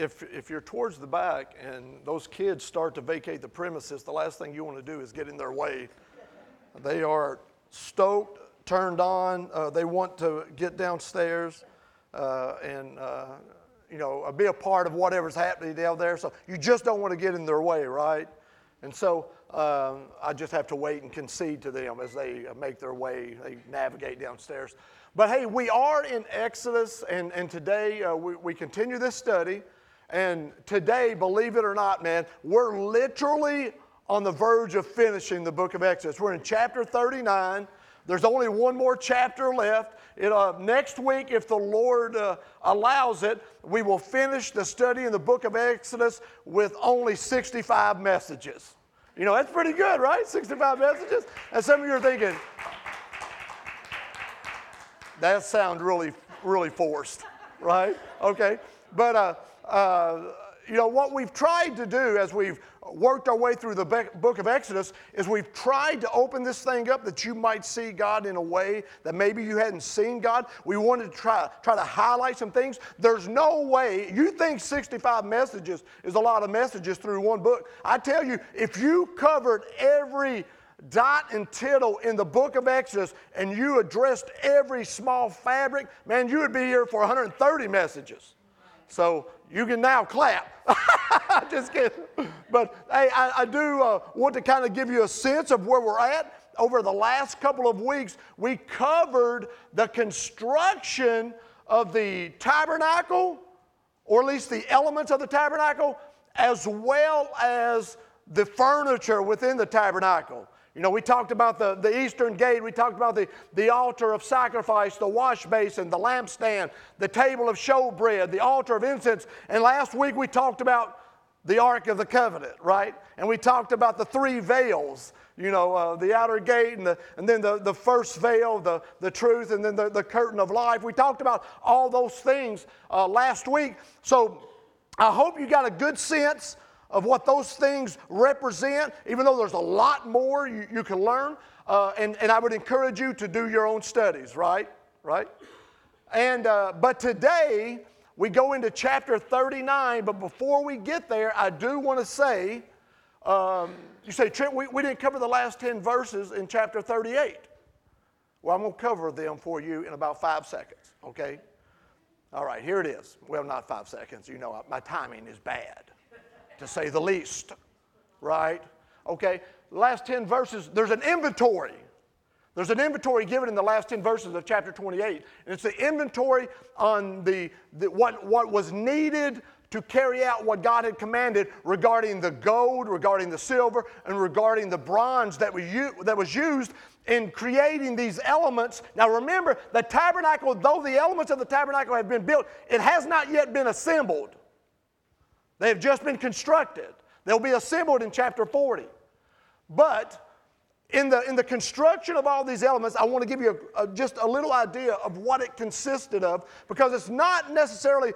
if, if you're towards the back and those kids start to vacate the premises, the last thing you want to do is get in their way. They are stoked, turned on, uh, they want to get downstairs uh, and, uh, you know, be a part of whatever's happening down there. So you just don't want to get in their way, right? And so um, I just have to wait and concede to them as they make their way, they navigate downstairs. But hey, we are in Exodus, and, and today uh, we, we continue this study. And today, believe it or not, man, we're literally on the verge of finishing the book of Exodus. We're in chapter 39. There's only one more chapter left. It, uh, next week, if the Lord uh, allows it, we will finish the study in the book of Exodus with only 65 messages. You know, that's pretty good, right? 65 messages. And some of you are thinking, that sounds really, really forced, right? Okay. But, uh, uh, you know, what we've tried to do as we've worked our way through the book of Exodus is we've tried to open this thing up that you might see God in a way that maybe you hadn't seen God. We wanted to try, try to highlight some things. There's no way, you think 65 messages is a lot of messages through one book. I tell you, if you covered every dot and tittle in the book of Exodus and you addressed every small fabric, man, you would be here for 130 messages. So you can now clap. Just kidding. But hey, I, I do uh, want to kind of give you a sense of where we're at. Over the last couple of weeks, we covered the construction of the tabernacle, or at least the elements of the tabernacle, as well as the furniture within the tabernacle. You know, we talked about the, the eastern gate, we talked about the, the altar of sacrifice, the wash basin, the lampstand, the table of showbread, the altar of incense. And last week we talked about the Ark of the Covenant, right? And we talked about the three veils, you know, uh, the outer gate and, the, and then the, the first veil, the, the truth, and then the, the curtain of life. We talked about all those things uh, last week. So I hope you got a good sense of what those things represent, even though there's a lot more you, you can learn. Uh, and, and I would encourage you to do your own studies, right? Right? And, uh, but today, we go into chapter 39, but before we get there, I do want to say, um, you say, Trent, we, we didn't cover the last 10 verses in chapter 38. Well, I'm going to cover them for you in about five seconds, okay? All right, here it is. Well, not five seconds. You know, my timing is bad to say the least, right? Okay, last 10 verses, there's an inventory. There's an inventory given in the last 10 verses of chapter 28. And it's the inventory on the, the, what, what was needed to carry out what God had commanded regarding the gold, regarding the silver, and regarding the bronze that was, that was used in creating these elements. Now remember, the tabernacle, though the elements of the tabernacle have been built, it has not yet been assembled. They have just been constructed. They'll be assembled in chapter 40. But in the, in the construction of all these elements, I want to give you a, a, just a little idea of what it consisted of because it's not necessarily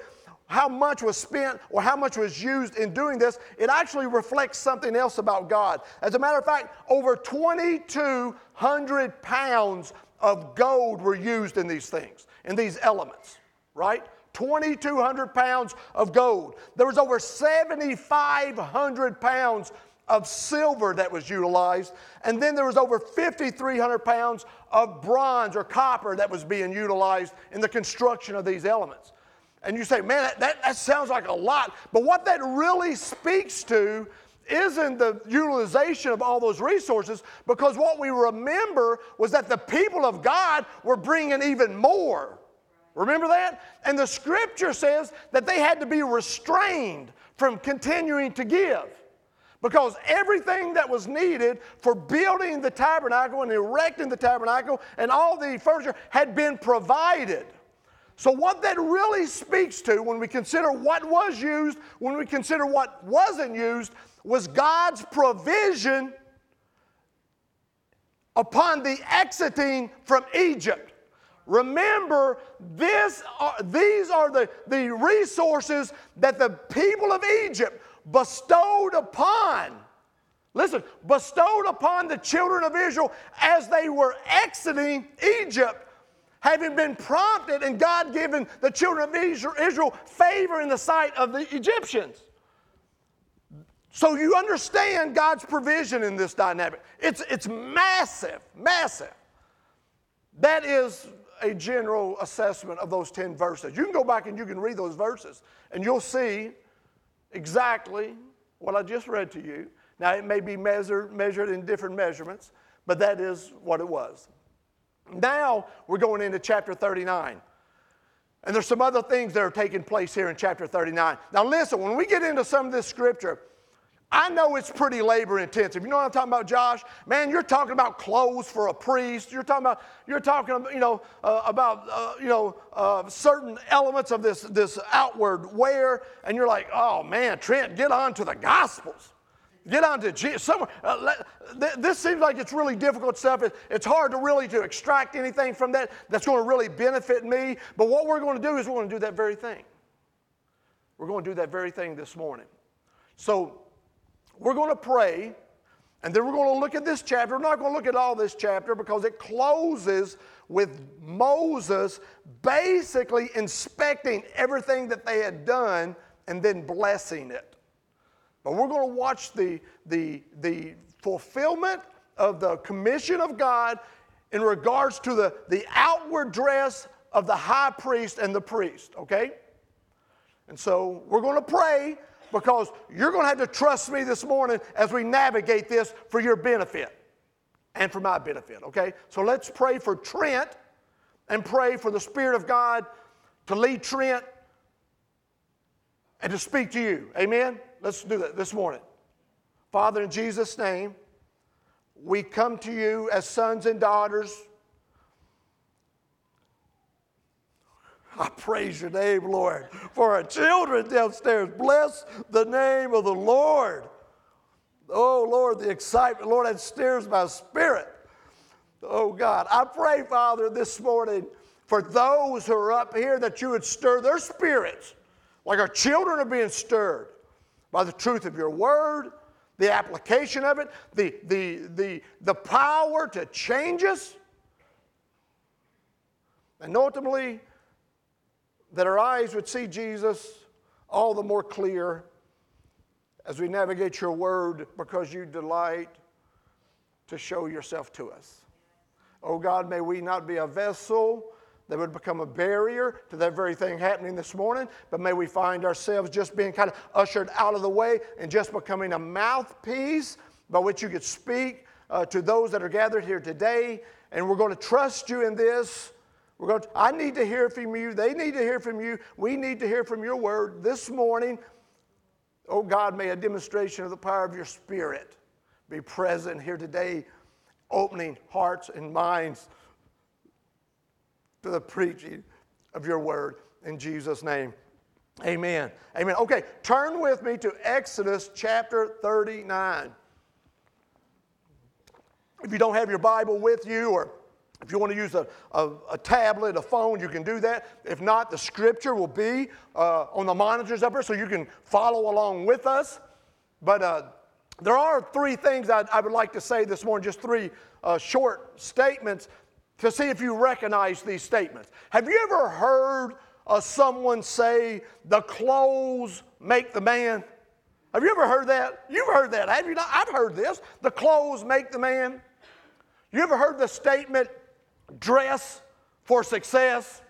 how much was spent or how much was used in doing this. It actually reflects something else about God. As a matter of fact, over 2,200 pounds of gold were used in these things, in these elements, right? 2,200 pounds of gold. There was over 7,500 pounds of silver that was utilized. And then there was over 5,300 pounds of bronze or copper that was being utilized in the construction of these elements. And you say, man, that, that, that sounds like a lot. But what that really speaks to isn't the utilization of all those resources because what we remember was that the people of God were bringing even more. Remember that? And the scripture says that they had to be restrained from continuing to give. Because everything that was needed for building the tabernacle and erecting the tabernacle and all the furniture had been provided. So, what that really speaks to when we consider what was used, when we consider what wasn't used, was God's provision upon the exiting from Egypt. Remember, this are, these are the, the resources that the people of Egypt bestowed upon, listen, bestowed upon the children of Israel as they were exiting Egypt. having been prompted and God given the children of Israel favor in the sight of the Egyptians. So you understand God's provision in this dynamic. It's, it's massive, massive. That is a general assessment of those 10 verses. You can go back and you can read those verses, and you'll see exactly what I just read to you. Now, it may be measured, measured in different measurements, but that is what it was. Now we're going into chapter 39. And there's some other things that are taking place here in chapter 39. Now, listen, when we get into some of this scripture, I know it's pretty labor intensive. You know what I'm talking about, Josh? Man, you're talking about clothes for a priest. You're talking about, you're talking, you know, uh, about, uh, you know, uh, certain elements of this, this outward wear. And you're like, oh man, Trent, get on to the Gospels. Get on to Jesus. Somewhere, uh, let, th- this seems like it's really difficult stuff. It, it's hard to really to extract anything from that that's going to really benefit me. But what we're going to do is we're going to do that very thing. We're going to do that very thing this morning. So we're going to pray, and then we're going to look at this chapter. We're not going to look at all this chapter because it closes with Moses basically inspecting everything that they had done and then blessing it. But we're going to watch the, the, the fulfillment of the commission of God in regards to the, the outward dress of the high priest and the priest, okay? And so we're going to pray because you're going to have to trust me this morning as we navigate this for your benefit and for my benefit, okay? So let's pray for Trent and pray for the Spirit of God to lead Trent and to speak to you. Amen? Let's do that this morning. Father, in Jesus' name, we come to you as sons and daughters. I praise your name, Lord, for our children downstairs. Bless the name of the Lord. Oh, Lord, the excitement, Lord, that stirs my spirit. Oh, God. I pray, Father, this morning for those who are up here that you would stir their spirits like our children are being stirred by the truth of your word, the application of it, the, the, the, the power to change us. And ultimately, that our eyes would see Jesus all the more clear as we navigate your word because you delight to show yourself to us. Oh God, may we not be a vessel that would become a barrier to that very thing happening this morning. But may we find ourselves just being kind of ushered out of the way and just becoming a mouthpiece by which you could speak uh, to those that are gathered here today. And we're going to trust you in this. We're going to, I need to hear from you. They need to hear from you. We need to hear from your word this morning. Oh God, may a demonstration of the power of your spirit be present here today, opening hearts and minds to the preaching of your word in Jesus' name. Amen. Amen. Okay, turn with me to Exodus chapter 39. If you don't have your Bible with you, or if you want to use a, a, a tablet, a phone, you can do that. If not, the scripture will be uh, on the monitors up here so you can follow along with us. But uh, there are three things I'd, I would like to say this morning, just three uh, short statements to see if you recognize these statements. Have you ever heard uh, someone say, the clothes make the man? Have you ever heard that? You've heard that, have you not? I've heard this. The clothes make the man. You ever heard the statement, dress for success?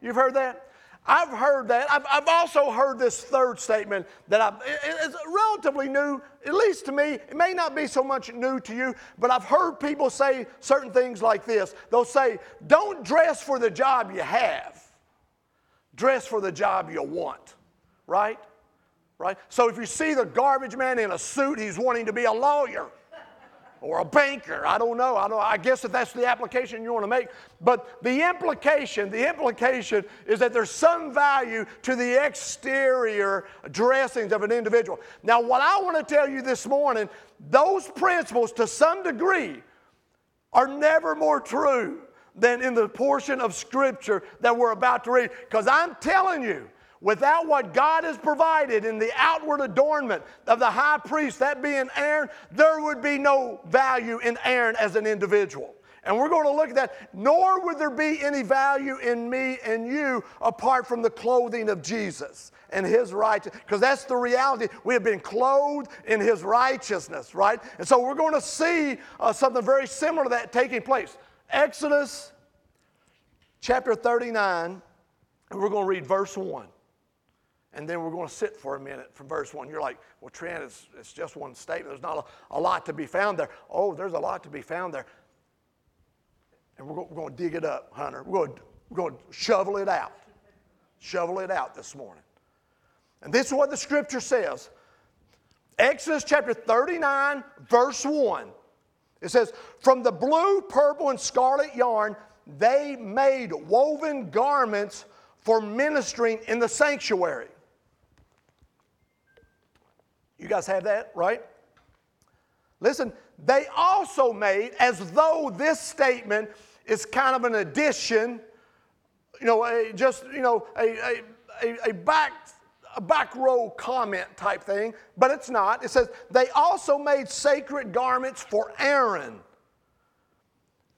You've heard that? I've heard that. I've, I've also heard this third statement that I, it's relatively new, at least to me. It may not be so much new to you, but I've heard people say certain things like this. They'll say, Don't dress for the job you have, dress for the job you want, right? Right? So if you see the garbage man in a suit, he's wanting to be a lawyer or a banker. I don't know. I, don't, I guess if that's the application you want to make. But the implication, the implication is that there's some value to the exterior dressings of an individual. Now, what I want to tell you this morning, those principles to some degree are never more true than in the portion of Scripture that we're about to read. Because I'm telling you, Without what God has provided in the outward adornment of the high priest, that being Aaron, there would be no value in Aaron as an individual. And we're going to look at that. Nor would there be any value in me and you apart from the clothing of Jesus and his righteousness. Because that's the reality. We have been clothed in his righteousness, right? And so we're going to see uh, something very similar to that taking place. Exodus chapter 39, and we're going to read verse 1. And then we're going to sit for a minute from verse 1. You're like, well, Trent, it's, it's just one statement. There's not a, a lot to be found there. Oh, there's a lot to be found there and we're going, we're going to dig it up, Hunter. We're going, we're going to shovel it out. Shovel it out this morning. And this is what the scripture says Exodus chapter 39, verse 1. It says, From the blue, purple, and scarlet yarn, they made woven garments for ministering in the sanctuary. You guys have that, right? Listen, they also made, as though this statement is kind of an addition, you know, a, just, you know, a, a, a, back, a back row comment type thing, but it's not. It says, they also made sacred garments for Aaron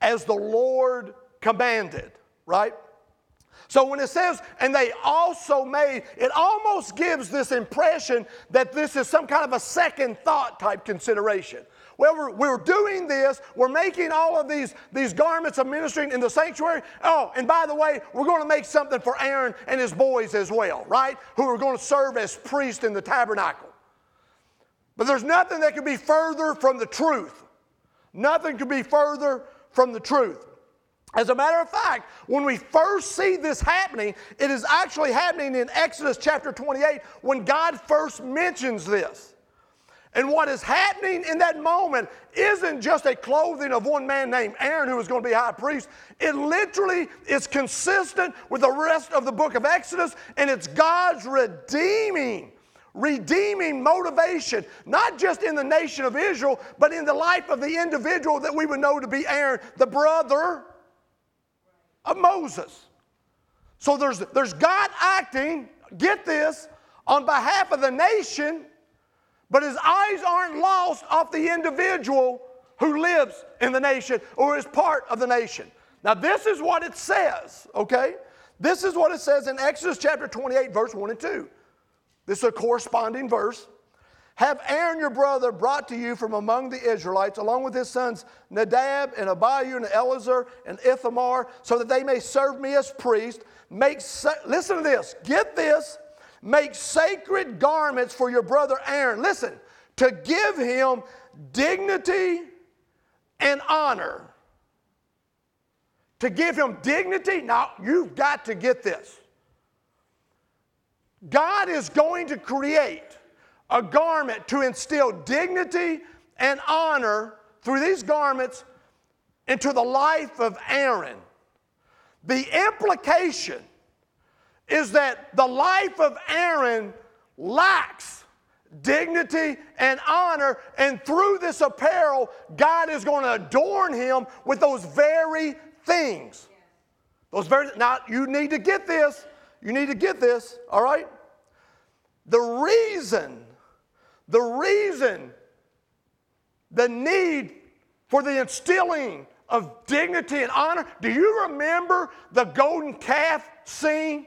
as the Lord commanded, right? So when it says, and they also made, it almost gives this impression that this is some kind of a second thought type consideration. Well, we're, we're doing this. We're making all of these, these garments of ministering in the sanctuary. Oh, and by the way, we're going to make something for Aaron and his boys as well, right? Who are going to serve as priests in the tabernacle. But there's nothing that could be further from the truth. Nothing could be further from the truth. As a matter of fact, when we first see this happening, it is actually happening in Exodus chapter 28 when God first mentions this. And what is happening in that moment isn't just a clothing of one man named Aaron who is going to be high priest. It literally is consistent with the rest of the book of Exodus, and it's God's redeeming, redeeming motivation, not just in the nation of Israel, but in the life of the individual that we would know to be Aaron, the brother of Moses. So there's, there's God acting, get this, on behalf of the nation but his eyes aren't lost off the individual who lives in the nation or is part of the nation. Now, this is what it says, okay? This is what it says in Exodus chapter 28, verse 1 and 2. This is a corresponding verse. Have Aaron your brother brought to you from among the Israelites, along with his sons Nadab and Abihu and Eleazar and Ithamar, so that they may serve me as priest. Make listen to this. Get this. Make sacred garments for your brother Aaron. Listen, to give him dignity and honor. To give him dignity, now you've got to get this. God is going to create a garment to instill dignity and honor through these garments into the life of Aaron. The implication is that the life of Aaron lacks dignity and honor, and through this apparel, God is going to adorn him with those very things. Those very now you need to get this. You need to get this, all right? The reason, the reason, the need for the instilling of dignity and honor. Do you remember the golden calf scene?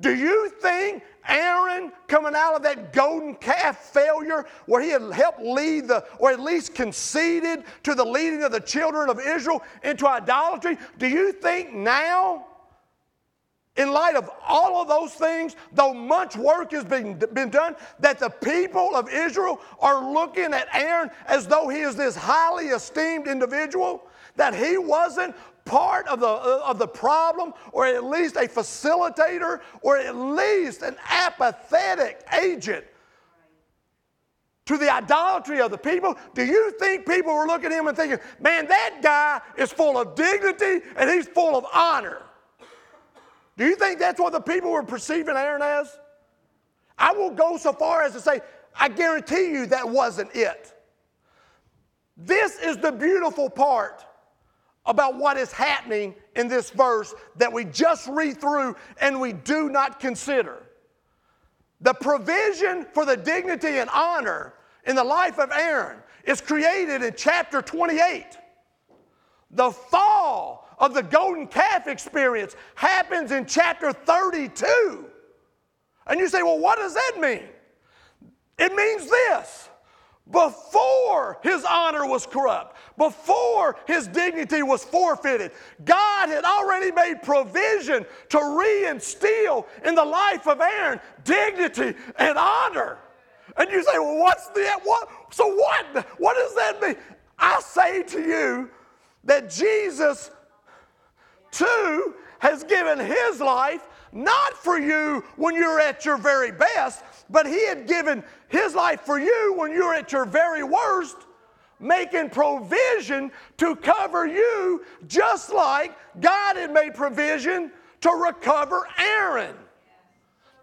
Do you think Aaron coming out of that golden calf failure where he had helped lead the, or at least conceded to the leading of the children of Israel into idolatry, do you think now, in light of all of those things, though much work has been, been done, that the people of Israel are looking at Aaron as though he is this highly esteemed individual? That he wasn't part of the, of the problem, or at least a facilitator, or at least an apathetic agent to the idolatry of the people? Do you think people were looking at him and thinking, man, that guy is full of dignity and he's full of honor? Do you think that's what the people were perceiving Aaron as? I will go so far as to say, I guarantee you that wasn't it. This is the beautiful part about what is happening in this verse that we just read through and we do not consider. The provision for the dignity and honor in the life of Aaron is created in chapter 28. The fall of the golden calf experience happens in chapter 32. And you say, well, what does that mean? It means this before his honor was corrupt, before his dignity was forfeited, God had already made provision to reinstill in the life of Aaron dignity and honor. And you say, well, what's that? What? So what? What does that mean? I say to you that Jesus, too, has given his life not for you when you're at your very best, but he had given his life for you when you're at your very worst, making provision to cover you, just like God had made provision to recover Aaron.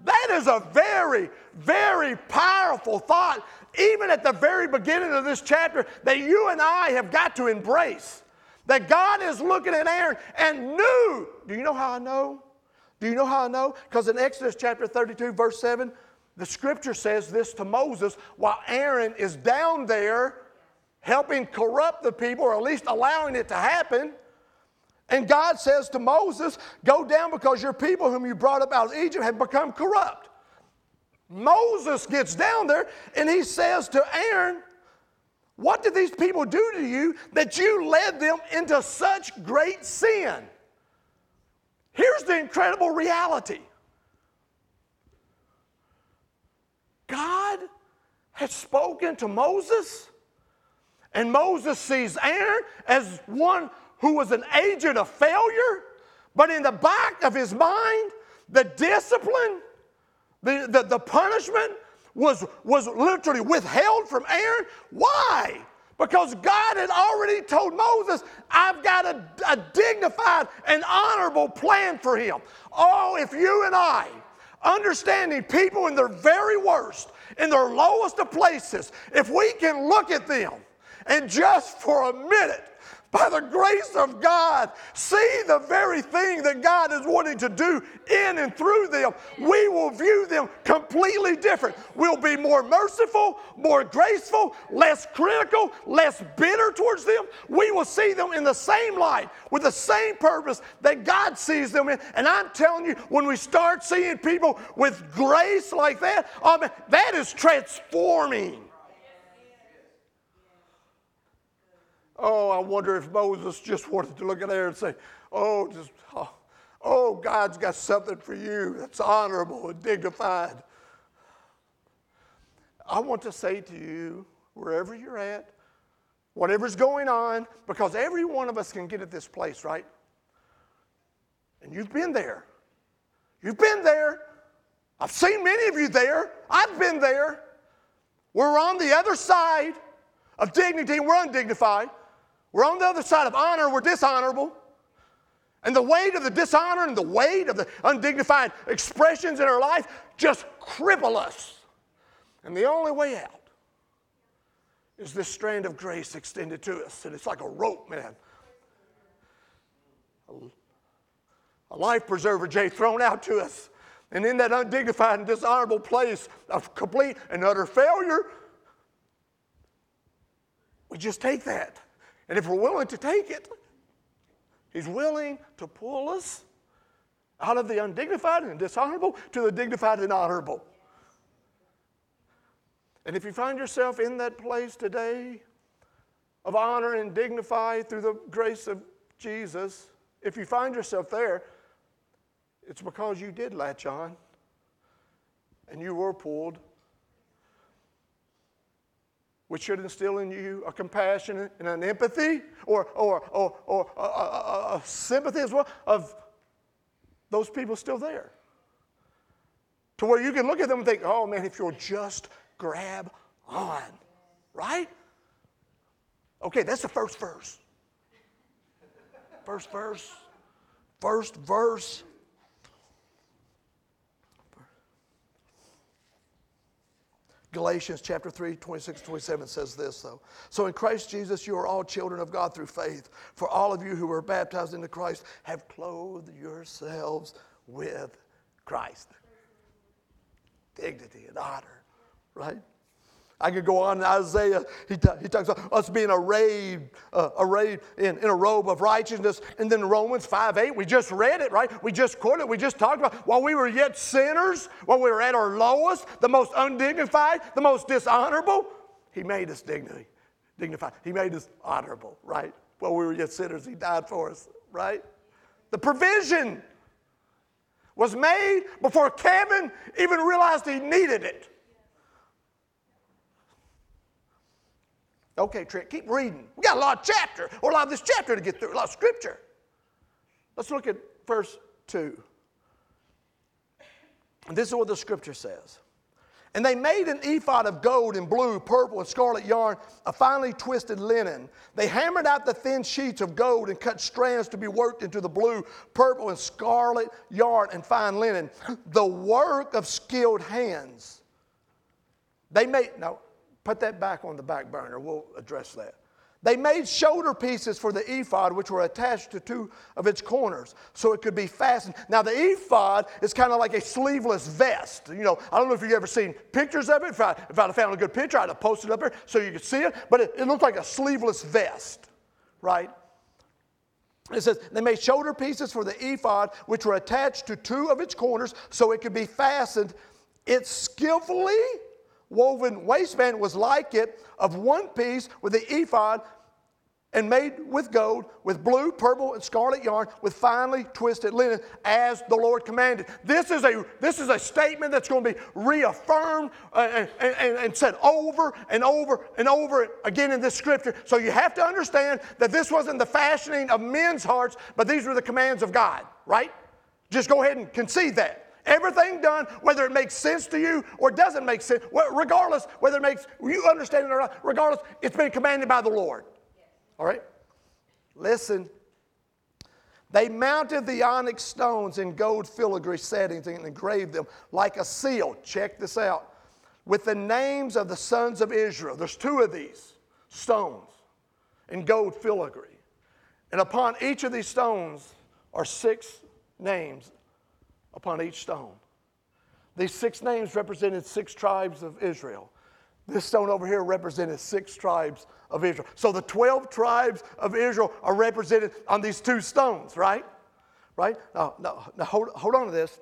That is a very, very powerful thought, even at the very beginning of this chapter, that you and I have got to embrace. That God is looking at Aaron and knew. Do you know how I know? Do you know how I know? Because in Exodus chapter 32, verse 7, the scripture says this to Moses while Aaron is down there helping corrupt the people, or at least allowing it to happen. And God says to Moses, Go down because your people whom you brought up out of Egypt have become corrupt. Moses gets down there and he says to Aaron, What did these people do to you that you led them into such great sin? Here's the incredible reality God had spoken to Moses, and Moses sees Aaron as one who was an agent of failure, but in the back of his mind, the discipline, the, the, the punishment was, was literally withheld from Aaron. Why? Because God had already told Moses, I've got a, a, dignified and honorable plan for him. Oh, if you and I, understanding people in their very worst, in their lowest of places, if we can look at them and just for a minute by the grace of God, see the very thing that God is wanting to do in and through them, we will view them completely different. We'll be more merciful, more graceful, less critical, less bitter towards them. We will see them in the same light, with the same purpose that God sees them in. And I'm telling you, when we start seeing people with grace like that, um, that is transforming. Oh, I wonder if Moses just wanted to look at there and say, Oh, just, oh, oh, God's got something for you that's honorable and dignified. I want to say to you, wherever you're at, whatever's going on, because every one of us can get at this place, right? And you've been there. You've been there. I've seen many of you there. I've been there. We're on the other side of dignity, we're undignified. We're on the other side of honor, we're dishonorable. And the weight of the dishonor and the weight of the undignified expressions in our life just cripple us. And the only way out is this strand of grace extended to us. And it's like a rope, man. A life preserver, Jay, thrown out to us. And in that undignified and dishonorable place of complete and utter failure, we just take that. And if we're willing to take it, He's willing to pull us out of the undignified and dishonorable to the dignified and honorable. And if you find yourself in that place today of honor and dignified through the grace of Jesus, if you find yourself there, it's because you did latch on and you were pulled which should instill in you a compassion and an empathy or, or, or, or a, a, a sympathy as well of those people still there. To where you can look at them and think, oh man, if you'll just grab on, right? Okay, that's the first verse. First verse. First verse. Galatians chapter 3, 26 27 says this, though. So in Christ Jesus, you are all children of God through faith. For all of you who were baptized into Christ have clothed yourselves with Christ. Dignity and honor, right? I could go on in Isaiah. He, ta- he talks about us being arrayed, uh, arrayed in, in a robe of righteousness. And then Romans 5 8, we just read it, right? We just quoted it. We just talked about while we were yet sinners, while we were at our lowest, the most undignified, the most dishonorable, He made us dignity, dignified. He made us honorable, right? While we were yet sinners, He died for us, right? The provision was made before Kevin even realized he needed it. Okay, Trent, keep reading. We got a lot of chapter, or a lot of this chapter to get through, a lot of scripture. Let's look at verse 2. This is what the scripture says. And they made an ephod of gold and blue, purple, and scarlet yarn, a finely twisted linen. They hammered out the thin sheets of gold and cut strands to be worked into the blue, purple, and scarlet yarn and fine linen. The work of skilled hands. They made, now, Put that back on the back burner. We'll address that. They made shoulder pieces for the ephod, which were attached to two of its corners, so it could be fastened. Now, the ephod is kind of like a sleeveless vest. You know, I don't know if you've ever seen pictures of it. If, I, if I'd found a good picture, I'd have posted it up there so you could see it. But it, it looked like a sleeveless vest, right? It says, they made shoulder pieces for the ephod, which were attached to two of its corners, so it could be fastened. It skillfully woven waistband was like it of one piece with the ephod and made with gold, with blue, purple, and scarlet yarn, with finely twisted linen, as the Lord commanded. This is a, this is a statement that's going to be reaffirmed uh, and, and, and said over and over and over again in this scripture. So you have to understand that this wasn't the fashioning of men's hearts, but these were the commands of God, right? Just go ahead and concede that. Everything done, whether it makes sense to you or doesn't make sense, regardless whether it makes you understand it or not, regardless, it's been commanded by the Lord. All right? Listen. They mounted the onyx stones in gold filigree settings and engraved them like a seal. Check this out. With the names of the sons of Israel. There's two of these stones in gold filigree. And upon each of these stones are six names upon each stone. These six names represented six tribes of Israel. This stone over here represented six tribes of Israel. So the 12 tribes of Israel are represented on these two stones, right? Right? Now, now, now hold, hold on to this.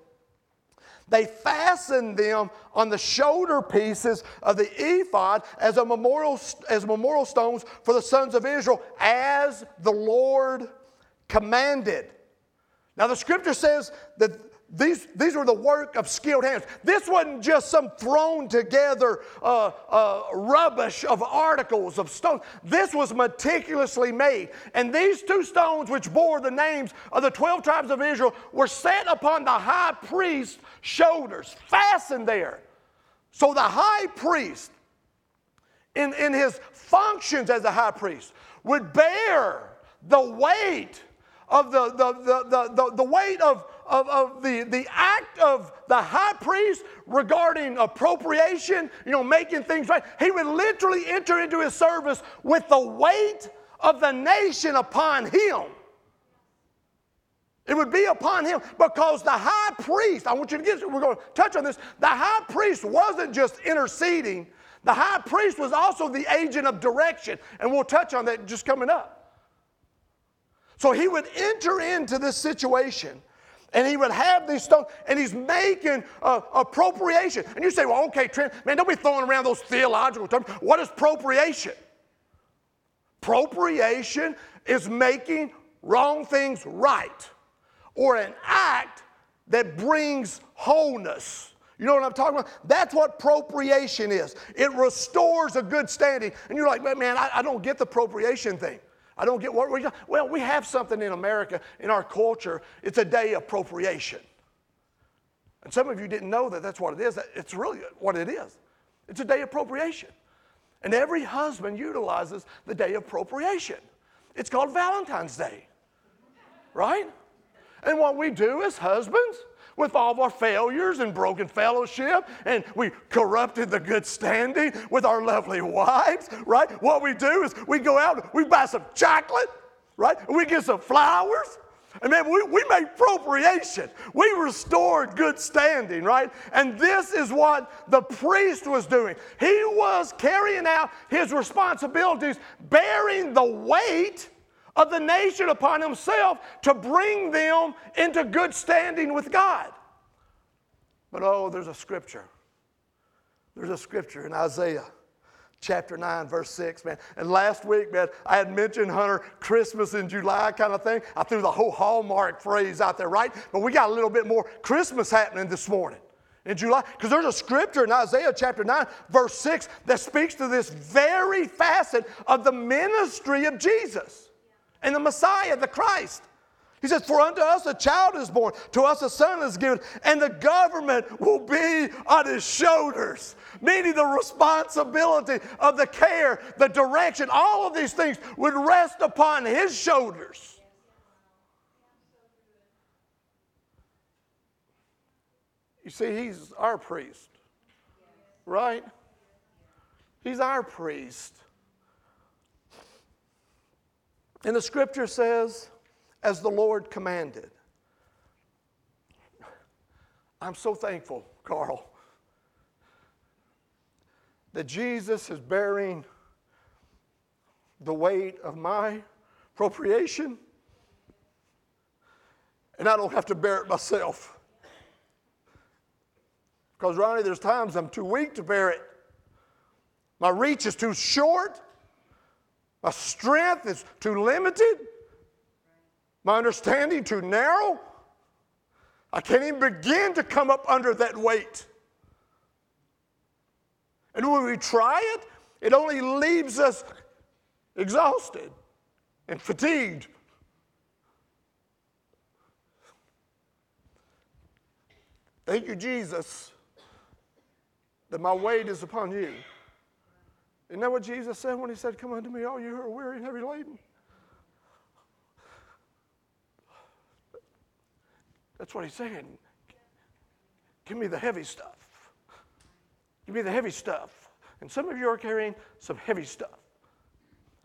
They fastened them on the shoulder pieces of the ephod as a memorial, as memorial stones for the sons of Israel, as the Lord commanded. Now, the scripture says that these, these were the work of skilled hands. This wasn't just some thrown together uh, uh, rubbish of articles of stone. This was meticulously made. And these two stones, which bore the names of the 12 tribes of Israel, were set upon the high priest's shoulders, fastened there. So the high priest, in, in his functions as a high priest, would bear the weight of the, the, the, the, the, weight of of, of the, the act of the high priest regarding appropriation, you know, making things right, he would literally enter into his service with the weight of the nation upon him. It would be upon him because the high priest, I want you to get, we're going to touch on this. The high priest wasn't just interceding, the high priest was also the agent of direction. And we'll touch on that just coming up. So he would enter into this situation and he would have these stones, and he's making uh, appropriation. And you say, well, okay, Trent, man, don't be throwing around those theological terms. What is appropriation? Appropriation is making wrong things right, or an act that brings wholeness. You know what I'm talking about? That's what appropriation is. It restores a good standing. And you're like, man, I, I don't get the appropriation thing. I don't get what we got. well, we have something in America in our culture. It's a day appropriation. And some of you didn't know that that's what it is. It's really what it is. It's a day appropriation. And every husband utilizes the day of appropriation. It's called Valentine's Day. Right? And what we do as husbands, with all of our failures and broken fellowship, and we corrupted the good standing with our lovely wives, right? What we do is we go out, we buy some chocolate, right? We get some flowers, And man, we, we made appropriation. We restored good standing, right? And this is what the priest was doing. He was carrying out his responsibilities, bearing the weight of the nation upon himself to bring them into good standing with God. But oh, there's a scripture. There's a scripture in Isaiah chapter 9, verse 6, man. And last week, man, I had mentioned Hunter Christmas in July kind of thing. I threw the whole Hallmark phrase out there, right? But we got a little bit more Christmas happening this morning in July. Because there's a scripture in Isaiah chapter 9, verse 6, that speaks to this very facet of the ministry of Jesus and the Messiah, the Christ. He says, For unto us a child is born, to us a son is given, and the government will be on his shoulders. Meaning the responsibility of the care, the direction, all of these things would rest upon his shoulders. You see, he's our priest, right? He's our priest. And the scripture says, as the Lord commanded. I'm so thankful, Carl, that Jesus is bearing the weight of my appropriation, and I don't have to bear it myself. Because, Ronnie, there's times I'm too weak to bear it. My reach is too short, my strength is too limited. My understanding too narrow? I can't even begin to come up under that weight. And when we try it, it only leaves us exhausted and fatigued. Thank you, Jesus, that my weight is upon you. Isn't that what Jesus said when he said, Come unto me, all you who are weary and heavy laden? That's what he's saying. Give me the heavy stuff. Give me the heavy stuff. And some of you are carrying some heavy stuff.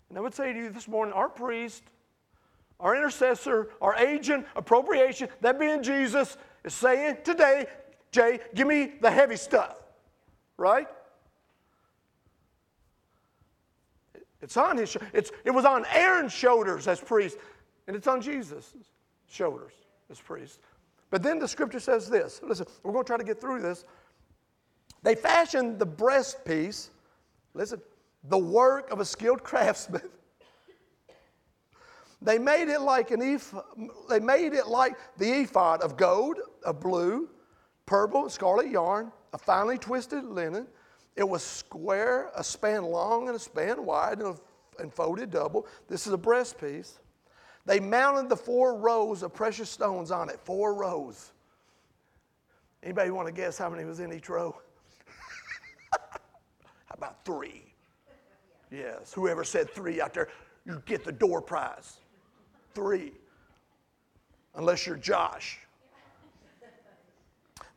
And I would say to you this morning our priest, our intercessor, our agent, appropriation, that being Jesus, is saying today, Jay, give me the heavy stuff. Right? It's on his it's it was on Aaron's shoulders as priest, and it's on Jesus' shoulders as priest. But then the scripture says this listen, we're going to try to get through this. They fashioned the breastpiece, listen, the work of a skilled craftsman. They made it like an ephod, they made it like the ephod of gold, of blue, purple, scarlet yarn, a finely twisted linen. It was square, a span long and a span wide, and, a, and folded double. This is a breastpiece. They mounted the four rows of precious stones on it. Four rows. Anybody want to guess how many was in each row? how about three? Yes. Whoever said three out there, you get the door prize. Three. Unless you're Josh.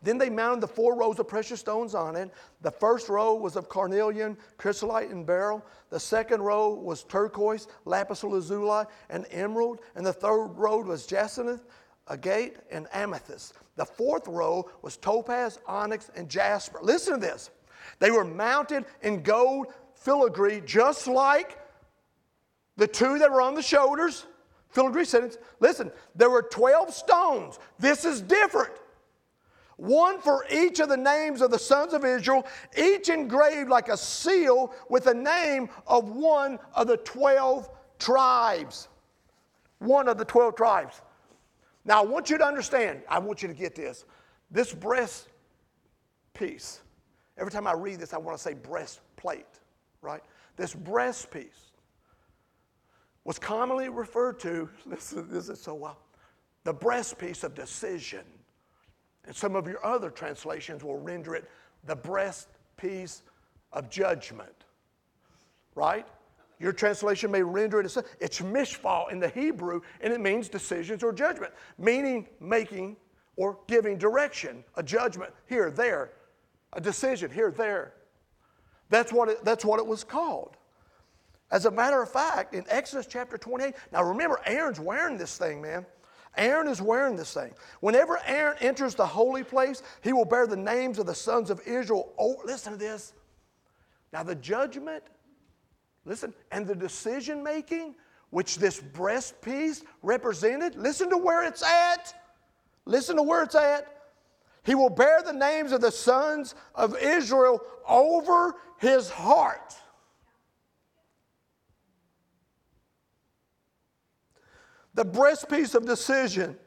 Then they mounted the four rows of precious stones on it. The first row was of carnelian, chrysolite, and beryl. The second row was turquoise, lapis lazuli, and emerald. And the third row was jacinth, agate, and amethyst. The fourth row was topaz, onyx, and jasper. Listen to this. They were mounted in gold filigree, just like the two that were on the shoulders. Filigree sentence. Listen, there were 12 stones. This is different one for each of the names of the sons of Israel, each engraved like a seal with the name of one of the 12 tribes. One of the 12 tribes. Now, I want you to understand, I want you to get this. This breast piece, every time I read this, I want to say breastplate, right? This breast piece was commonly referred to, is, this is so well, the breast piece of decision and some of your other translations will render it the breastpiece of judgment. Right? Your translation may render it as it's mishpat in the Hebrew, and it means decisions or judgment, meaning making or giving direction, a judgment here, there, a decision here, there. That's what it, that's what it was called. As a matter of fact, in Exodus chapter 28, now remember, Aaron's wearing this thing, man. Aaron is wearing this thing. Whenever Aaron enters the holy place, he will bear the names of the sons of Israel. Oh, listen to this. Now, the judgment, listen, and the decision making, which this breastpiece represented, listen to where it's at. Listen to where it's at. He will bear the names of the sons of Israel over his heart. The breastpiece of decision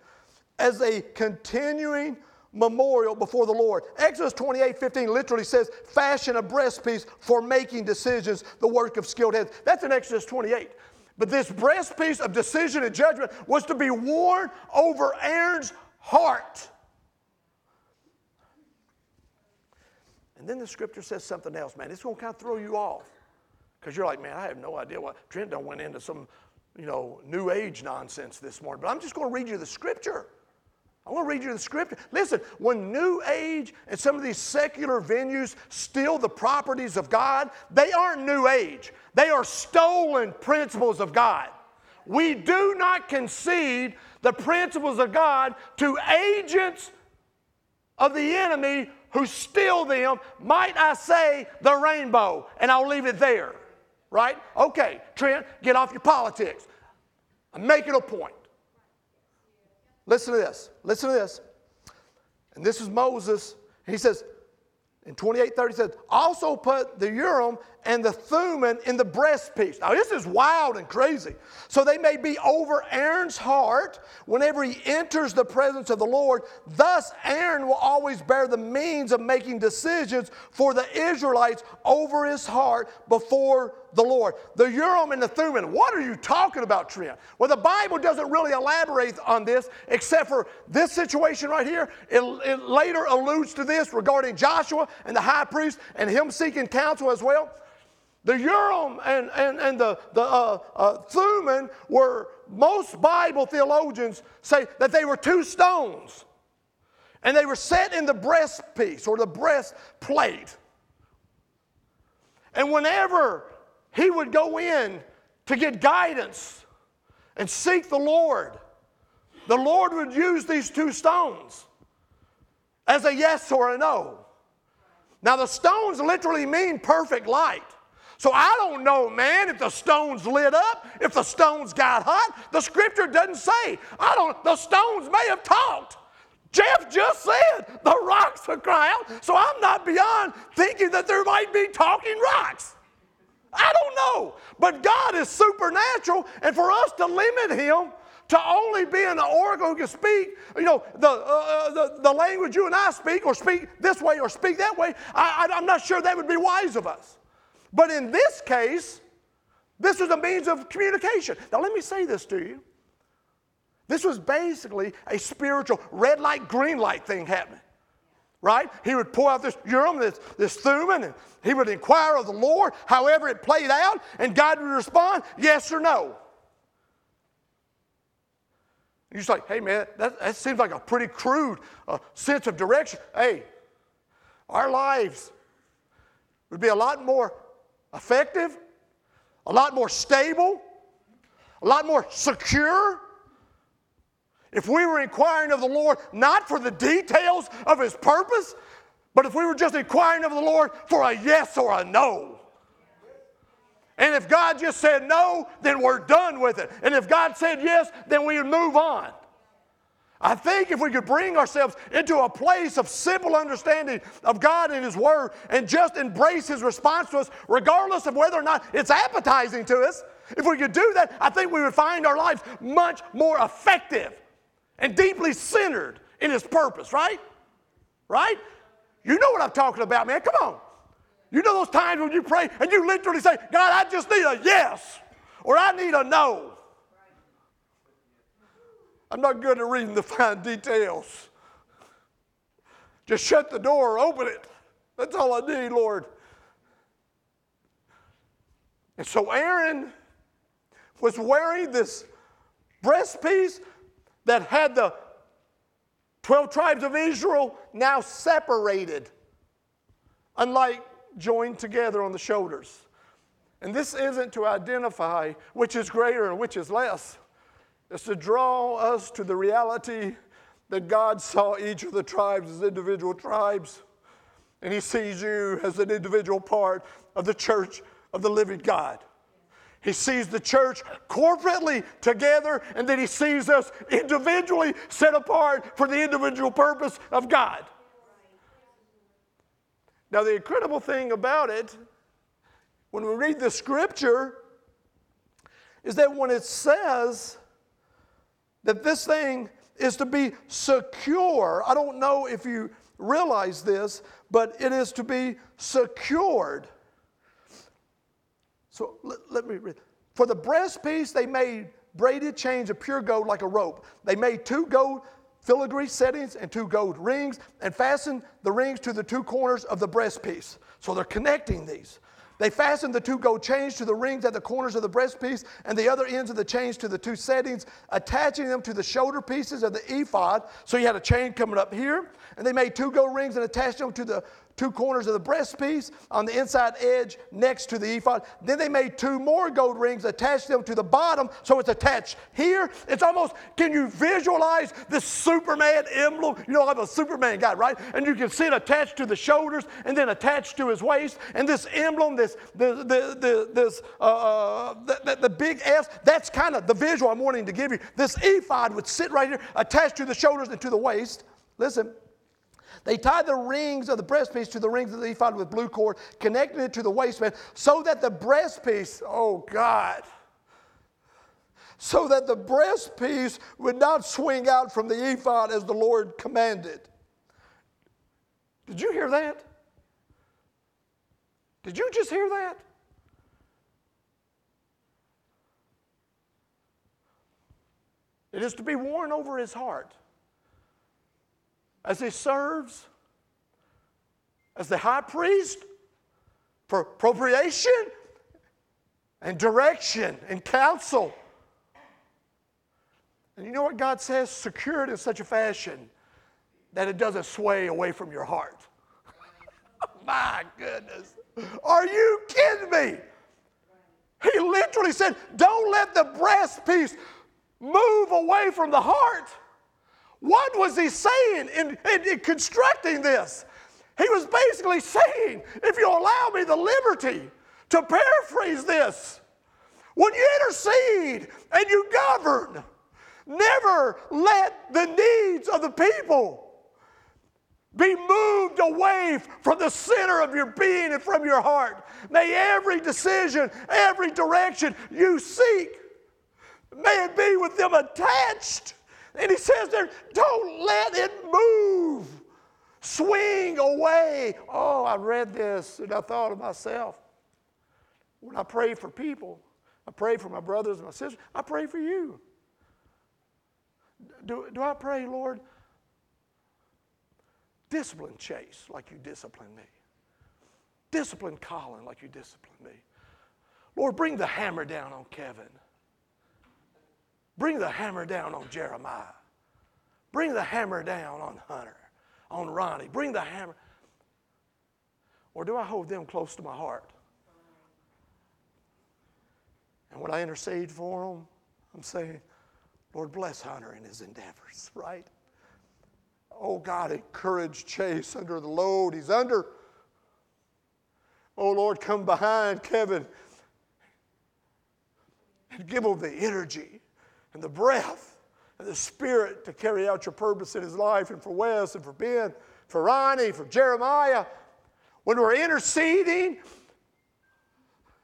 as a continuing memorial before the Lord. Exodus 28 15 literally says, Fashion a breastpiece for making decisions, the work of skilled hands. That's in Exodus 28. But this breastpiece of decision and judgment was to be worn over Aaron's heart. And then the scripture says something else, man. It's going to kind of throw you off. Because you're like, man, I have no idea what. Trent done went into some, you know, new age nonsense this morning. But I'm just going to read you the scripture. I want to read you the scripture. Listen, when New Age and some of these secular venues steal the properties of God, they aren't New Age. They are stolen principles of God. We do not concede the principles of God to agents of the enemy who steal them, might I say, the rainbow. And I'll leave it there. Right? Okay, Trent, get off your politics. I'm making a point. Listen to this. Listen to this. And this is Moses. He says, in 28:30 says, also put the Urim and the Thummim in the breastpiece. Now, this is wild and crazy. So they may be over Aaron's heart whenever he enters the presence of the Lord. Thus, Aaron will always bear the means of making decisions for the Israelites over his heart before the Lord. The Urim and the Thummim. What are you talking about, Trent? Well, the Bible doesn't really elaborate on this except for this situation right here. It, it later alludes to this regarding Joshua and the high priest and him seeking counsel as well. The Urim and, and, and the, the uh, uh, Thummim were, most Bible theologians say that they were two stones. And they were set in the breastpiece or the breastplate. And whenever he would go in to get guidance and seek the Lord, the Lord would use these two stones as a yes or a no. Now, the stones literally mean perfect light. So I don't know, man, if the stones lit up, if the stones got hot. The scripture doesn't say. I don't, the stones may have talked. Jeff just said the rocks will cry out. So I'm not beyond thinking that there might be talking rocks. I don't know. But God is supernatural, and for us to limit Him to only being an oracle who can speak, you know, the, uh, uh, the, the language you and I speak, or speak this way or speak that way, I, I, I'm not sure that would be wise of us. But in this case, this was a means of communication. Now, let me say this to you. This was basically a spiritual red light, green light thing happening. Right? He would pour out this Urim, this, this Thummim, and he would inquire of the Lord, however it played out, and God would respond, yes or no. You say, hey man, that, that seems like a pretty crude uh, sense of direction. Hey, our lives would be a lot more effective, a lot more stable, a lot more secure. If we were inquiring of the Lord not for the details of His purpose, but if we were just inquiring of the Lord for a yes or a no. And if God just said no, then we're done with it. And if God said yes, then we would move on. I think if we could bring ourselves into a place of simple understanding of God and His Word and just embrace His response to us, regardless of whether or not it's appetizing to us, if we could do that, I think we would find our lives much more effective and deeply centered in His purpose, right? Right? You know what I'm talking about, man. Come on. You know those times when you pray and you literally say, God, I just need a yes or I need a no. I'm not good at reading the fine details. Just shut the door, open it. That's all I need, Lord. And so Aaron was wearing this breastpiece that had the 12 tribes of Israel now separated, unlike joined together on the shoulders. And this isn't to identify which is greater and which is less. it's to draw us to the reality that God saw each of the tribes as individual tribes, and He sees you as an individual part of the church of the living God. He sees the church corporately together, and then He sees us individually set apart for the individual purpose of God. Now, the incredible thing about it, when we read the scripture, is that when it says that this thing is to be secure, I don't know if you realize this, but it is to be secured. So let, let me read. For the breastpiece, they made braided chains of pure gold like a rope. They made two gold filigree settings and two gold rings and fastened the rings to the two corners of the breastpiece. So they're connecting these. They fastened the two gold chains to the rings at the corners of the breastpiece and the other ends of the chains to the two settings, attaching them to the shoulder pieces of the ephod. So you had a chain coming up here, and they made two gold rings and attached them to the two corners of the breastpiece on the inside edge next to the ephod. Then they made two more gold rings, attached them to the bottom, so it's attached here. It's almost, can you visualize this Superman emblem? You know, I'm a Superman guy, right? And you can see it attached to the shoulders and then attached to his waist. And this emblem, this, the, the, the, this, uh, uh the, the, the big S, that's kind of the visual I'm wanting to give you. This ephod would sit right here, attached to the shoulders and to the waist. Listen. They tied the rings of the breastpiece to the rings of the ephod with blue cord, connecting it to the waistband, so that the breastpiece, oh God, so that the breastpiece would not swing out from the ephod as the Lord commanded. Did you hear that? Did you just hear that? It is to be worn over his heart as he serves as the high priest for appropriation and direction and counsel. And you know what God says? Secure it in such a fashion that it doesn't sway away from your heart. My goodness. Are you kidding me? He literally said, Don't let the breastpiece move away from the heart. What was he saying in, in, in constructing this? He was basically saying, if you allow me the liberty to paraphrase this, when you intercede and you govern, never let the needs of the people be moved away from the center of your being and from your heart. May every decision, every direction you seek, may it be with them attached and he says there, don't let it move. Swing away. Oh, I read this and I thought of myself. When I pray for people, I pray for my brothers and my sisters, I pray for you. Do, do I pray, Lord, discipline Chase like you discipline me? Discipline Colin like you discipline me. Lord, bring the hammer down on Kevin. Bring the hammer down on Jeremiah. Bring the hammer down on Hunter, on Ronnie. Bring the hammer. Or do I hold them close to my heart? And when I intercede for them, I'm saying, Lord, bless Hunter in his endeavors, right? Oh, God, encourage Chase under the load he's under. Oh, Lord, come behind Kevin and give him the energy and the breath and the spirit to carry out your purpose in his life and for Wes and for Ben, for Ronnie, for Jeremiah. When we're interceding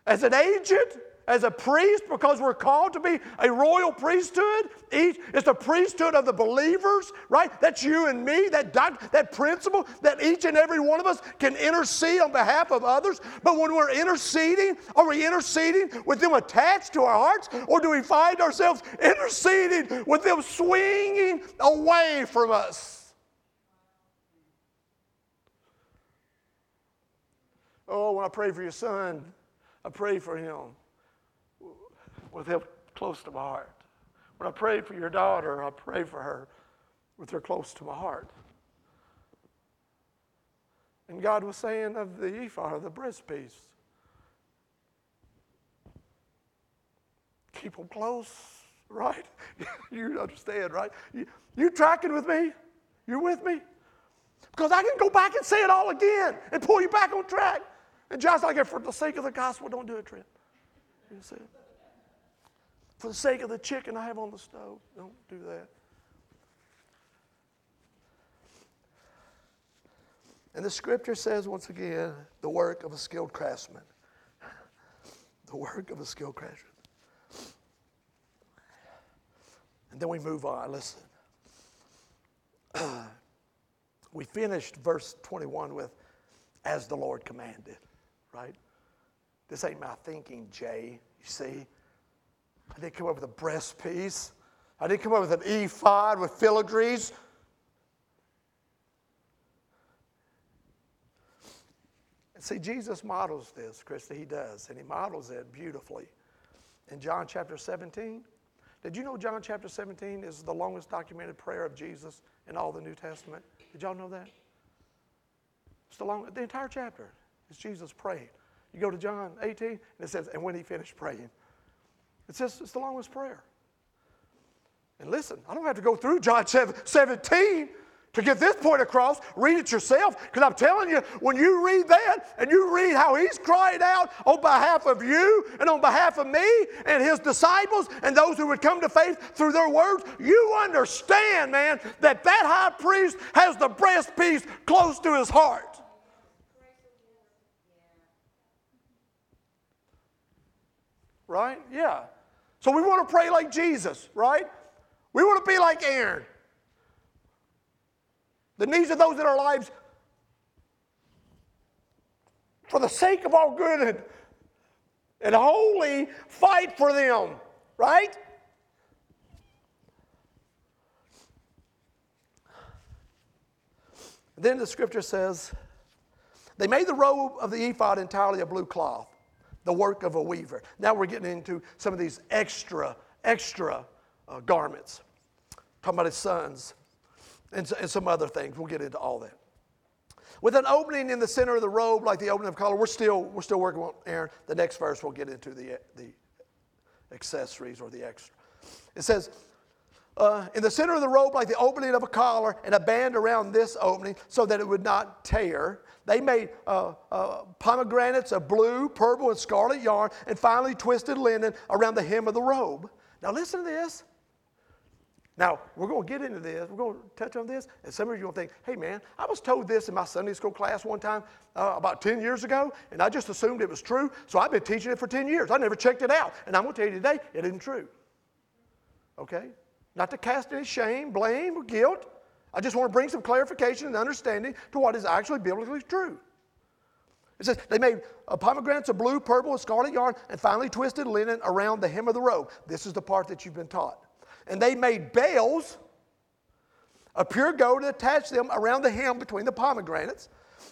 as an agent, as a priest because we're called to be a royal priesthood. Each, it's the priesthood of the believers, right? That's you and me, that, that principle that each and every one of us can intercede on behalf of others. But when we're interceding, are we interceding with them attached to our hearts, or do we find ourselves interceding with them swinging away from us? Oh, when I pray for your son, I pray for him with him close to my heart. When I pray for your daughter, I pray for her with her close to my heart. And God was saying of the ephod, of the breastpiece, keep them close right? you understand, right? You, you tracking with me? You're with me? Because I can go back and say it all again and pull you back on track. And John's like, for the sake of the gospel, don't do it, Trent. You see? For the sake of the chicken I have on the stove, don't do that. And the scripture says, once again, the work of a skilled craftsman. The work of a skilled craftsman. And then we move on. Listen. we finished verse 21 with, as the Lord commanded, right? This ain't my thinking, Jay. You see? I didn't come up with a breast piece. I didn't come up with an ephod with filigrees. See, Jesus models this, Christy. He does, and he models it beautifully. In John chapter 17, did you know John chapter 17 is the longest documented prayer of Jesus in all the New Testament? Did y'all know that? It's the, long, the entire chapter is Jesus praying. You go to John 18, and it says, and when he finished praying. It says it's the longest prayer. And listen, I don't have to go through John 17 to get this point across, read it yourself, because I'm telling you, when you read that and you read how he's crying out on behalf of you and on behalf of me and his disciples and those who would come to faith through their words, you understand, man, that that high priest has the breastpiece close to his heart. Right? Yeah. So we want to pray like Jesus, right? We want to be like Aaron. The needs of those in our lives for the sake of all good and, and holy, fight for them, right? Then the scripture says, they made the robe of the ephod entirely of blue cloth, the work of a weaver. Now we're getting into some of these extra, extra uh, garments. Talking about his sons and, and some other things. We'll get into all that. With an opening in the center of the robe, like the opening of collar, we're still, we're still working on Aaron. The next verse, we'll get into the, the accessories or the extra. It says, uh, in the center of the robe, like the opening of a collar, and a band around this opening so that it would not tear. They made uh, uh, pomegranates of blue, purple, and scarlet yarn, and finally twisted linen around the hem of the robe. Now, listen to this. Now, we're going to get into this. We're going to touch on this. And some of you will think, hey, man, I was told this in my Sunday school class one time uh, about 10 years ago, and I just assumed it was true. So I've been teaching it for 10 years. I never checked it out. And I'm going to tell you today, it isn't true. Okay? Not to cast any shame, blame, or guilt. I just want to bring some clarification and understanding to what is actually biblically true. It says they made uh, pomegranates of blue, purple, and scarlet yarn, and finely twisted linen around the hem of the robe. This is the part that you've been taught. And they made bales of pure gold and attached them around the hem between the pomegranates.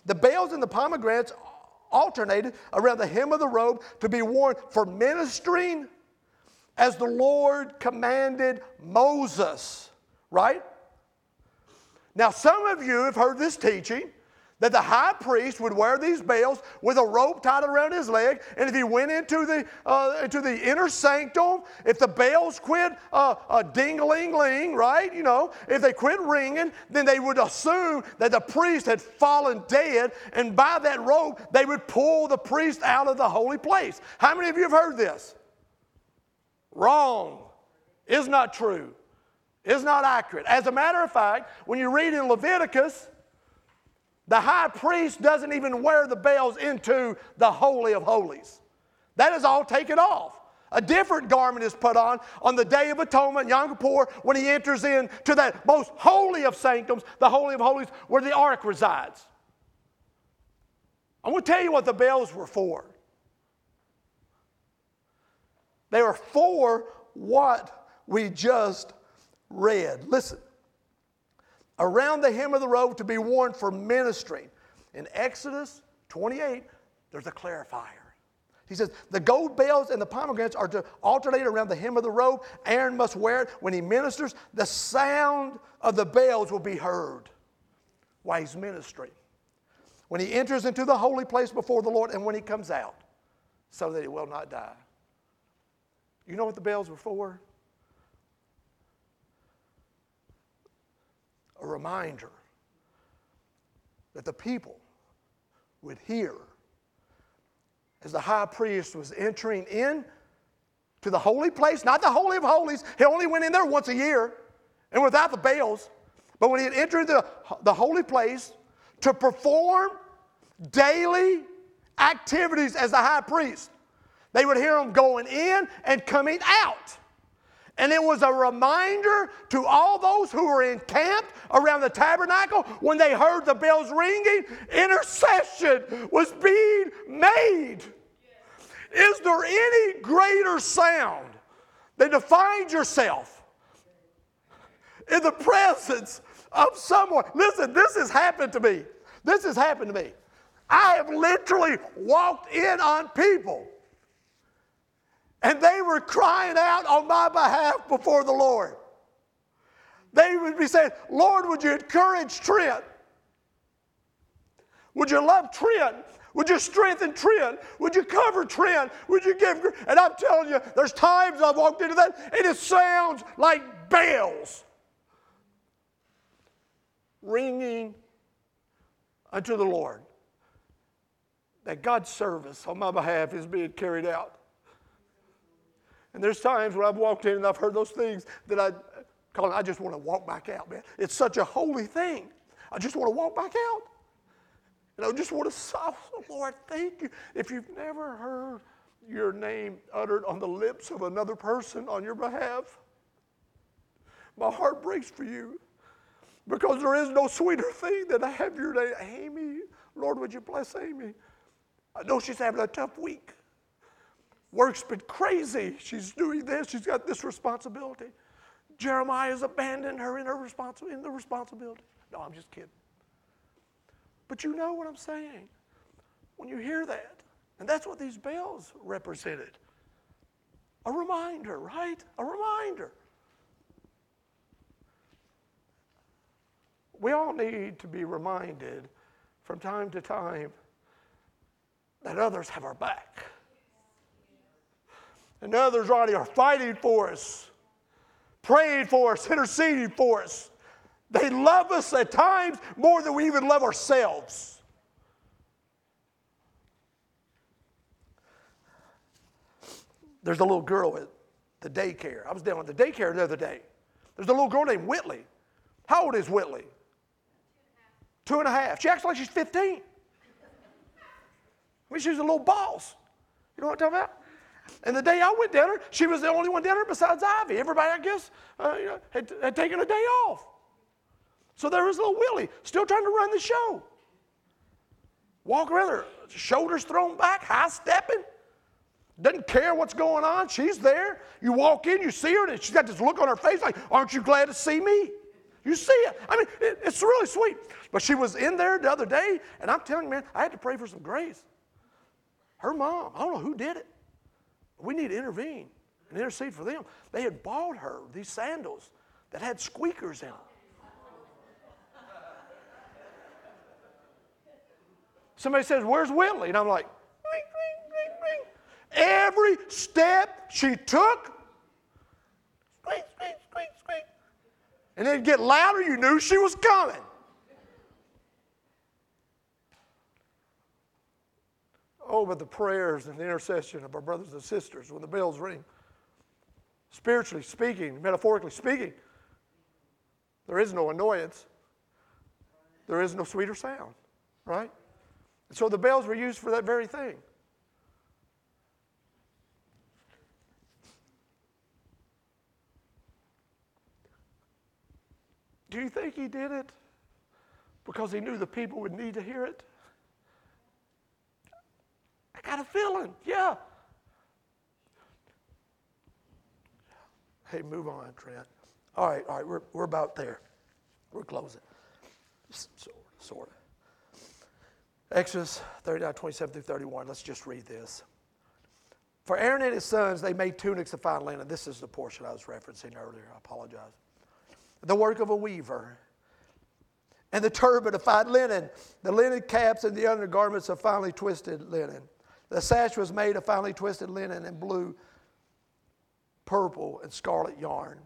The bales and the pomegranates alternated around the hem of the robe to be worn for ministering as the Lord commanded Moses, right? Now, some of you have heard this teaching that the high priest would wear these bells with a rope tied around his leg, and if he went into the, uh, into the inner sanctum, if the bells quit uh, uh, ding-a-ling-ling, right, you know, if they quit ringing, then they would assume that the priest had fallen dead, and by that rope, they would pull the priest out of the holy place. How many of you have heard this? Wrong. Is not true. Is not accurate. As a matter of fact, when you read in Leviticus, the high priest doesn't even wear the bells into the Holy of Holies. That is all taken off. A different garment is put on on the Day of Atonement, Yom Kippur, when he enters into that most holy of sanctums, the Holy of Holies, where the ark resides. I'm going to tell you what the bells were for. They were for what we just read. Listen around the hem of the robe to be worn for ministry. In Exodus 28, there's a clarifier. He says, the gold bells and the pomegranates are to alternate around the hem of the robe. Aaron must wear it when he ministers. The sound of the bells will be heard while he's ministering. When he enters into the holy place before the Lord and when he comes out, so that he will not die. You know what the bells were for? A reminder that the people would hear as the high priest was entering in to the holy place, not the holy of holies. He only went in there once a year and without the bells. But when he had entered the, the holy place to perform daily activities as the high priest, they would hear him going in and coming out. And it was a reminder to all those who were encamped around the tabernacle when they heard the bells ringing, intercession was being made. Is there any greater sound than to find yourself in the presence of someone? Listen, this has happened to me. This has happened to me. I have literally walked in on people and they were crying out on my behalf before the Lord. They would be saying, Lord, would you encourage Trent? Would you love Trent? Would you strengthen Trent? Would you cover Trent? Would you give? And I'm telling you, there's times I've walked into that and it sounds like bells ringing unto the Lord. That God's service on my behalf is being carried out. And there's times when I've walked in and I've heard those things that I, Colin, I just want to walk back out, man. It's such a holy thing. I just want to walk back out. And I just want to, oh, Lord, thank you. If you've never heard your name uttered on the lips of another person on your behalf, my heart breaks for you because there is no sweeter thing than to have your name. Amy, Lord, would you bless Amy? I know she's having a tough week. Work's been crazy. She's doing this, she's got this responsibility. Jeremiah has abandoned her in, her responsi- in the responsibility. No, I'm just kidding. But you know what I'm saying. When you hear that, and that's what these bells represented a reminder, right? A reminder. We all need to be reminded from time to time that others have our back and others already are fighting for us, praying for us, interceding for us. They love us at times more than we even love ourselves. There's a little girl at the daycare. I was down at the daycare the other day. There's a little girl named Whitley. How old is Whitley? Two and a half. She acts like she's 15. I mean, she's a little boss. You know what I'm talking about? And the day I went down there, she was the only one down there besides Ivy. Everybody, I guess, uh, you know, had, had taken a day off. So there was little Willie, still trying to run the show. Walk around there, shoulders thrown back, high stepping. Doesn't care what's going on. She's there. You walk in, you see her, and she's got this look on her face like, Aren't you glad to see me? You see it. I mean, it, it's really sweet. But she was in there the other day, and I'm telling you, man, I had to pray for some grace. Her mom, I don't know who did it. We need to intervene and intercede for them. They had bought her these sandals that had squeakers in them. Somebody says, Where's Whitley? And I'm like, ring, ring, ring, ring. Every step she took, squeak, squeak, squeak, squeak. And it'd get louder, you knew she was coming. But the prayers and the intercession of our brothers and sisters when the bells ring. Spiritually speaking, metaphorically speaking, there is no annoyance. There is no sweeter sound, right? And so the bells were used for that very thing. Do you think he did it because he knew the people would need to hear it? I got a feeling, yeah. Hey, move on, Trent. All right, all right, we're, we're about there. We're closing. Sort of, sort of. Exodus 39, 27 through 31. Let's just read this. For Aaron and his sons, they made tunics of fine linen. This is the portion I was referencing earlier. I apologize. The work of a weaver and the turban of fine linen, the linen caps and the undergarments of finely twisted linen. The sash was made of finely twisted linen and blue, purple, and scarlet yarn.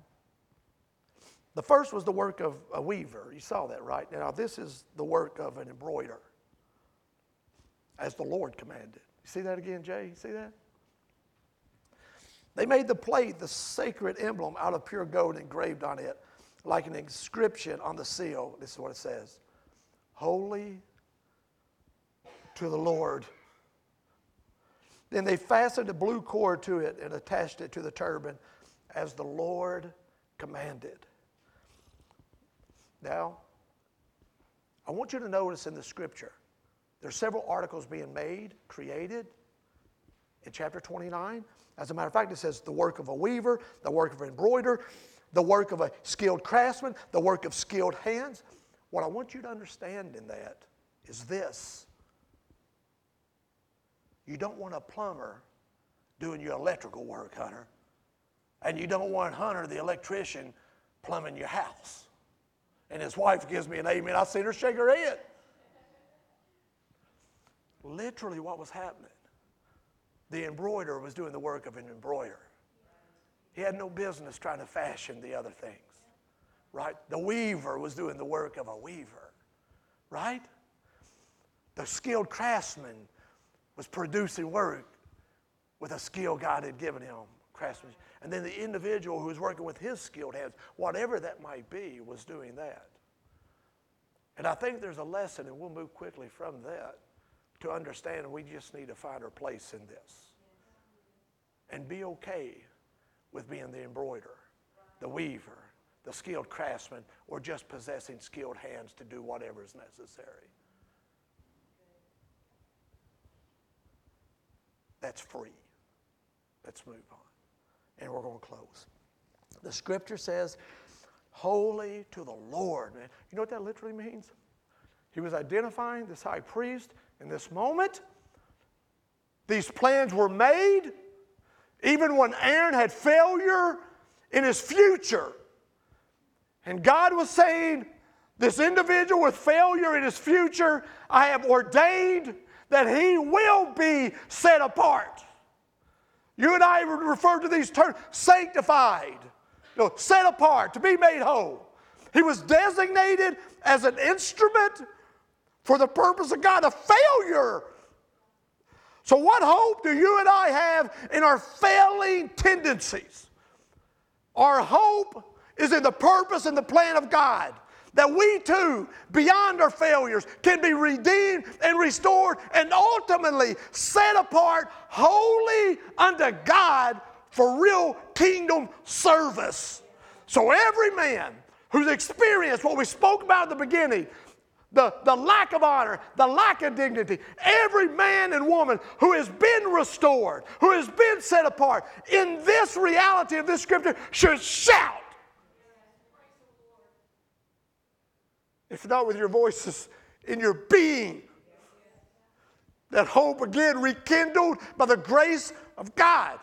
The first was the work of a weaver. You saw that, right? Now, this is the work of an embroider, as the Lord commanded. You see that again, Jay? You see that? They made the plate, the sacred emblem, out of pure gold engraved on it, like an inscription on the seal. This is what it says Holy to the Lord. Then they fastened a blue cord to it and attached it to the turban as the Lord commanded. Now, I want you to notice in the scripture, there's several articles being made, created in chapter 29. As a matter of fact, it says the work of a weaver, the work of an embroider, the work of a skilled craftsman, the work of skilled hands. What I want you to understand in that is this you don't want a plumber doing your electrical work, Hunter. And you don't want Hunter, the electrician, plumbing your house. And his wife gives me an amen. I seen her shake her head. Literally, what was happening? The embroiderer was doing the work of an embroiderer. He had no business trying to fashion the other things, right? The weaver was doing the work of a weaver, right? The skilled craftsman was producing work with a skill God had given him, craftsmanship. And then the individual who was working with his skilled hands, whatever that might be, was doing that. And I think there's a lesson, and we'll move quickly from that to understand we just need to find our place in this and be okay with being the embroiderer, the weaver, the skilled craftsman, or just possessing skilled hands to do whatever is necessary. That's free. Let's move on. And we're going to close. The scripture says, Holy to the Lord, man. You know what that literally means? He was identifying this high priest in this moment. These plans were made even when Aaron had failure in his future. And God was saying, This individual with failure in his future, I have ordained that he will be set apart. You and I refer to these terms sanctified, you know, set apart, to be made whole. He was designated as an instrument for the purpose of God, a failure. So, what hope do you and I have in our failing tendencies? Our hope is in the purpose and the plan of God that we too, beyond our failures, can be redeemed and restored and ultimately set apart wholly unto God for real kingdom service. So every man who's experienced what we spoke about at the beginning, the, the lack of honor, the lack of dignity, every man and woman who has been restored, who has been set apart in this reality of this scripture should shout if not with your voices, in your being. That hope again rekindled by the grace of God.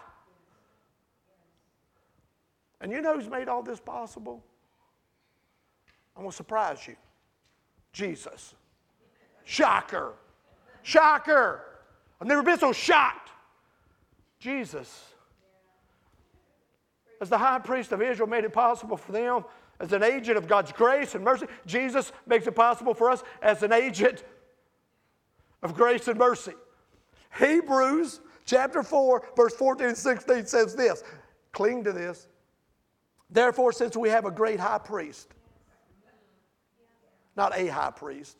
And you know who's made all this possible? I'm going to surprise you Jesus. Shocker. Shocker. I've never been so shocked. Jesus. As the high priest of Israel made it possible for them as an agent of God's grace and mercy. Jesus makes it possible for us as an agent of grace and mercy. Hebrews chapter 4, verse 14 and 16 says this cling to this. Therefore, since we have a great high priest, not a high priest,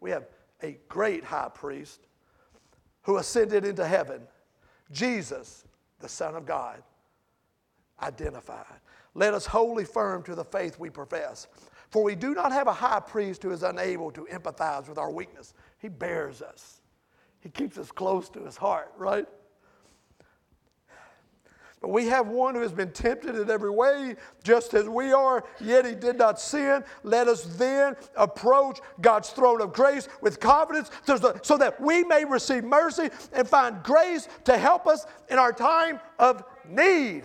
we have a great high priest who ascended into heaven, Jesus, the Son of God, identified. Let us hold firm to the faith we profess. For we do not have a high priest who is unable to empathize with our weakness. He bears us, He keeps us close to His heart, right? But we have one who has been tempted in every way, just as we are, yet he did not sin. Let us then approach God's throne of grace with confidence so that we may receive mercy and find grace to help us in our time of need.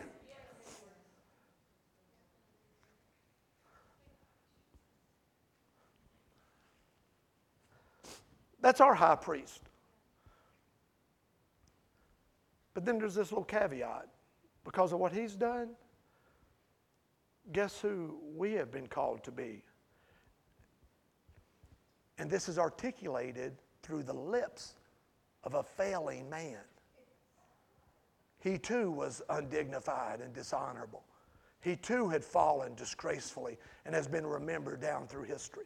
That's our high priest. But then there's this little caveat because of what he's done, guess who we have been called to be? And this is articulated through the lips of a failing man. He too was undignified and dishonorable. He too had fallen disgracefully and has been remembered down through history.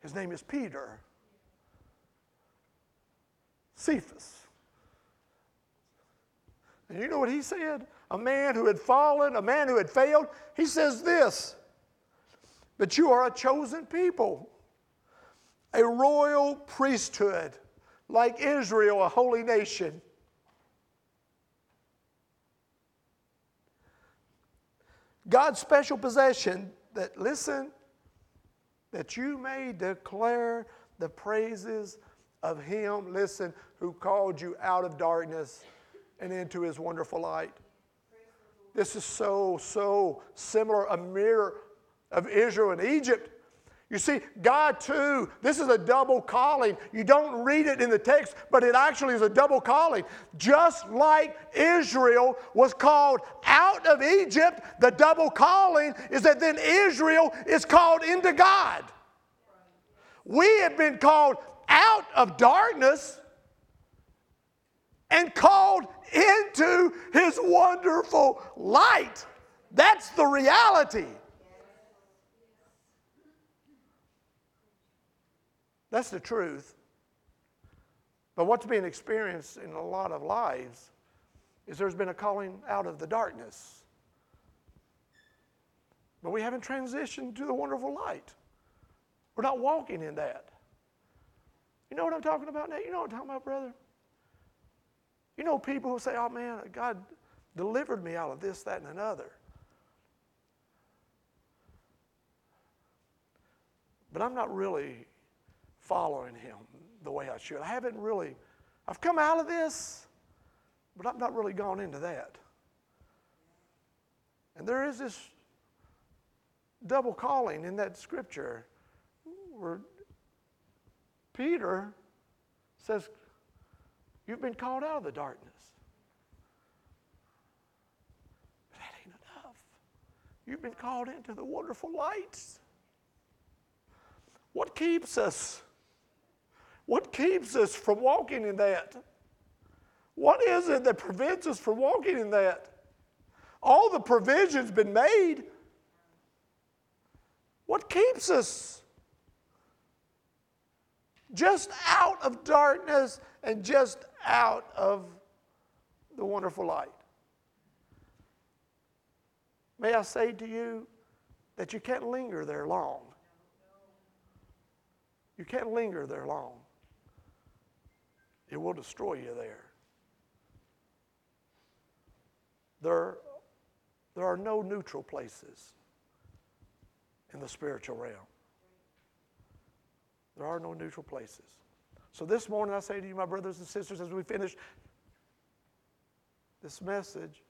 His name is Peter. Cephas. And you know what he said? A man who had fallen, a man who had failed. He says this But you are a chosen people, a royal priesthood, like Israel, a holy nation. God's special possession that, listen, that you may declare the praises of Him, listen, who called you out of darkness and into His wonderful light. This is so, so similar, a mirror of Israel and Egypt. You see, God too, this is a double calling. You don't read it in the text, but it actually is a double calling. Just like Israel was called out of Egypt, the double calling is that then Israel is called into God. We have been called out of darkness and called into his wonderful light. That's the reality. That's the truth. But what's being experienced in a lot of lives is there's been a calling out of the darkness. But we haven't transitioned to the wonderful light. We're not walking in that. You know what I'm talking about now? You know what I'm talking about, brother? You know people who say, oh man, God delivered me out of this, that, and another. But I'm not really following him the way I should. I haven't really, I've come out of this, but I've not really gone into that. And there is this double calling in that scripture where Peter says, You've been called out of the darkness. But that ain't enough. You've been called into the wonderful lights. What keeps us? What keeps us from walking in that? What is it that prevents us from walking in that? All the provisions been made. What keeps us? Just out of darkness and just out of the wonderful light. May I say to you that you can't linger there long. You can't linger there long. It will destroy you there. There, there are no neutral places in the spiritual realm. There are no neutral places. So this morning, I say to you, my brothers and sisters, as we finish this message,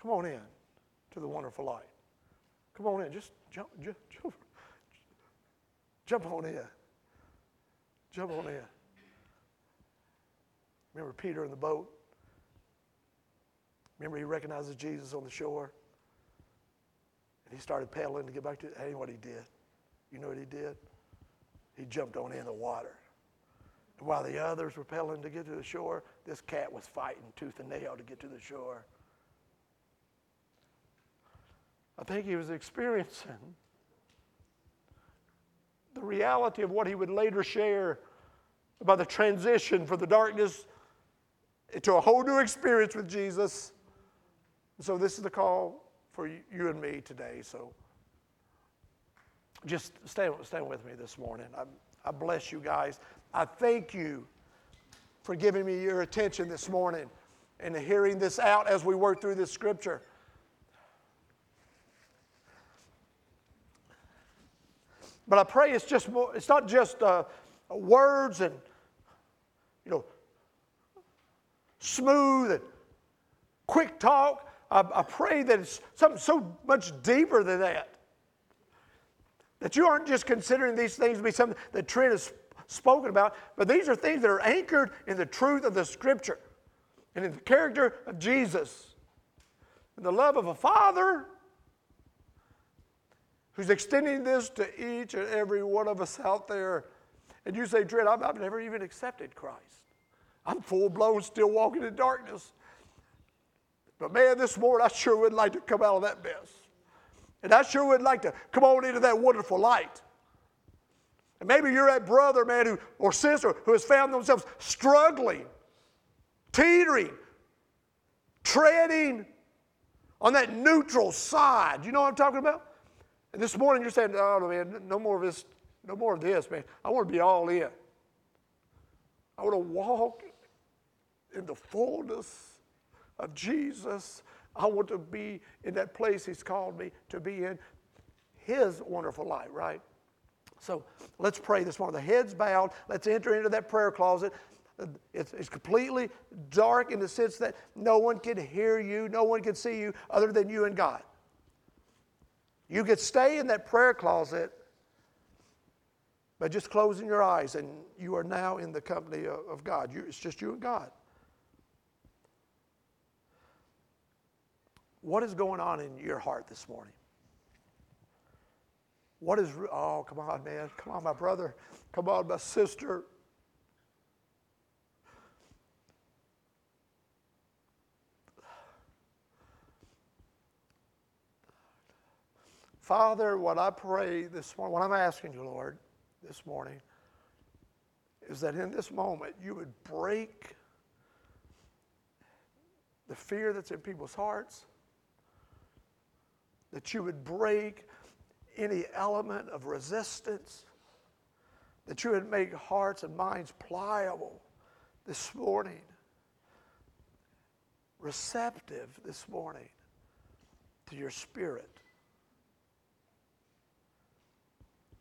come on in to the wonderful light. Come on in. Just jump, jump, jump, jump on in. Jump on in. Remember Peter in the boat? Remember he recognizes Jesus on the shore? And he started paddling to get back to. That ain't what he did. You know what he did? He jumped on in the water. And while the others were paddling to get to the shore, this cat was fighting tooth and nail to get to the shore. I think he was experiencing the reality of what he would later share about the transition from the darkness to a whole new experience with Jesus. So, this is the call for you and me today. So, just stay, stay with me this morning. I, I bless you guys. I thank you for giving me your attention this morning and hearing this out as we work through this scripture. But I pray it's just more, it's not just uh, words and, you know, smooth and quick talk. I, I pray that it's something so much deeper than that. That you aren't just considering these things to be something that Trent has spoken about, but these are things that are anchored in the truth of the Scripture and in the character of Jesus. and the love of a father who's extending this to each and every one of us out there. And you say, Trent, I've, I've never even accepted Christ. I'm full blown, still walking in darkness. But man, this morning I sure would like to come out of that mess. And I sure would like to come on into that wonderful light. And maybe you're that brother, man, who, or sister who has found themselves struggling, teetering, treading on that neutral side. You know what I'm talking about? And this morning you're saying, oh, man, no more of this, no more of this, man. I want to be all in. I want to walk in the fullness of Jesus. I want to be in that place He's called me to be in His wonderful light, right? So let's pray this morning. The head's bowed. Let's enter into that prayer closet. It's, it's, completely dark in the sense that no one can hear you, no one can see you other than you and God. You could stay in that prayer closet by just closing your eyes, and you are now in the company of, God. You, it's just you and God. What is going on in your heart this morning? What is, oh, come on, man. Come on, my brother. Come on, my sister. Father, what I pray this morning, what I'm asking you, Lord, this morning, is that in this moment you would break the fear that's in people's hearts, that you would break any element of resistance, that you would make hearts and minds pliable this morning, receptive this morning to your spirit.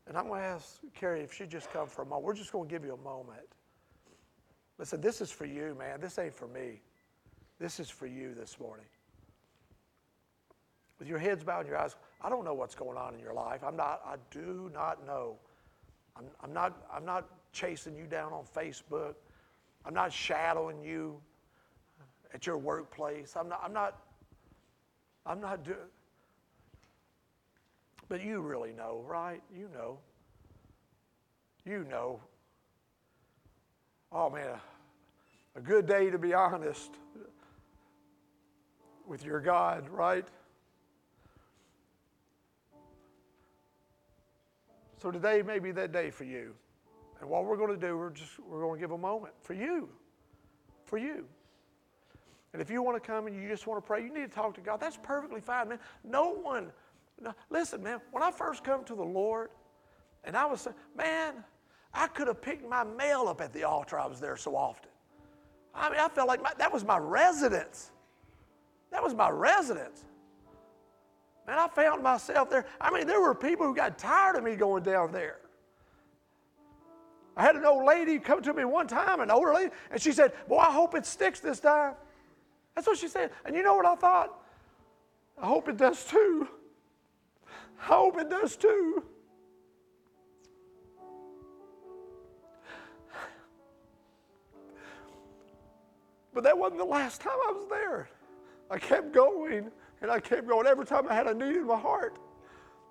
And I'm going to ask Carrie if she'd just come for a moment. We're just going to give you a moment. Listen, this is for you, man. This ain't for me. This is for you this morning. With your heads bowed and your eyes, I don't know what's going on in your life. I'm not, I do not know. I'm, I'm, not, I'm not chasing you down on Facebook. I'm not shadowing you at your workplace. I'm not, I'm not, I'm not doing, but you really know, right? You know. You know. Oh, man, a, a good day to be honest with your God, right? So today may be that day for you. And what we're going to do, we're just we're going to give a moment for you. For you. And if you want to come and you just want to pray, you need to talk to God. That's perfectly fine, man. No one no, listen, man, when I first come to the Lord, and I was, saying, man, I could have picked my mail up at the altar. I was there so often. I mean, I felt like my, that was my residence. That was my residence. Man, I found myself there. I mean, there were people who got tired of me going down there. I had an old lady come to me one time, an older lady, and she said, Boy, I hope it sticks this time. That's what she said. And you know what I thought? I hope it does too. I hope it does too. But that wasn't the last time I was there. I kept going and I kept going every time I had a need in my heart.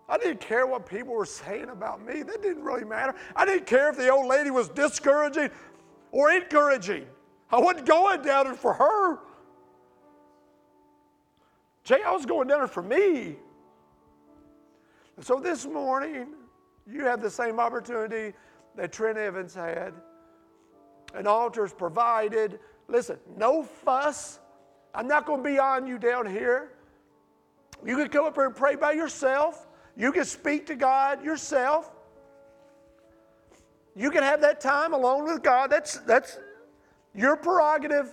I didn't care what people were saying about me. That didn't really matter. I didn't care if the old lady was discouraging or encouraging. I wasn't going down there for her. Jay, I was going down there for me. So this morning, you have the same opportunity that Trent Evans had. An altar is provided. Listen, no fuss. I'm not going to be on you down here. You can come up here and pray by yourself. You can speak to God yourself. You can have that time alone with God. That's, that's your prerogative.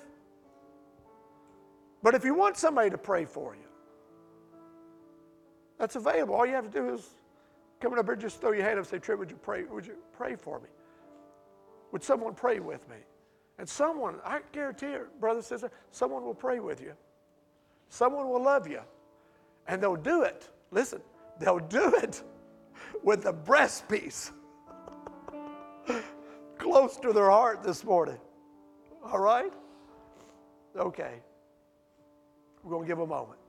But if you want somebody to pray for you, that's available. All you have to do is come up here, just throw your hand up and say, Trent, would you pray? Would you pray for me? Would someone pray with me? And someone, I guarantee it, brother, sister, someone will pray with you. Someone will love you. And they'll do it. Listen, they'll do it with the breast piece close to their heart this morning. All right? Okay. We're going to give a moment.